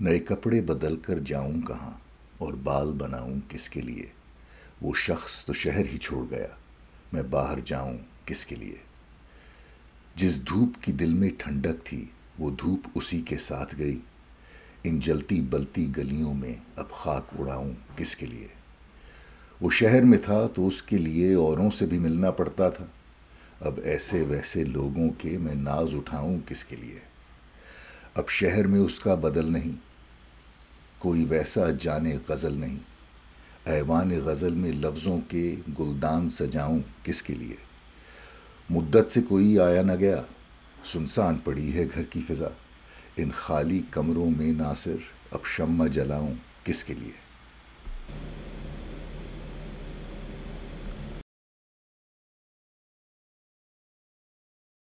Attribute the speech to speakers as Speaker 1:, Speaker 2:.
Speaker 1: نئے کپڑے بدل کر جاؤں کہاں اور بال بناؤں کس کے لیے؟ وہ شخص تو شہر ہی چھوڑ گیا، میں باہر جاؤں کس کے لیے؟ جس دھوپ کی دل میں ٹھنڈک تھی، وہ دھوپ اسی کے ساتھ گئی۔ ان جلتی بلتی گلیوں میں اب خاک اڑاؤں کس کے لیے؟ وہ شہر میں تھا تو اس کے لیے اوروں سے بھی ملنا پڑتا تھا۔ اب ایسے ویسے لوگوں کے میں ناز اٹھاؤں کس کے لیے؟ اب شہر میں اس کا بدل نہیں۔ کوئی ویسا جانے غزل نہیں۔ ایوان غزل میں لفظوں کے گلدان سجاؤں کس کے لیے؟ مدت سے کوئی آیا نہ گیا۔ سنسان پڑی ہے گھر کی فضا۔ ان خالی کمروں میں ناصر اب شمع جلاؤں کس کے لیے؟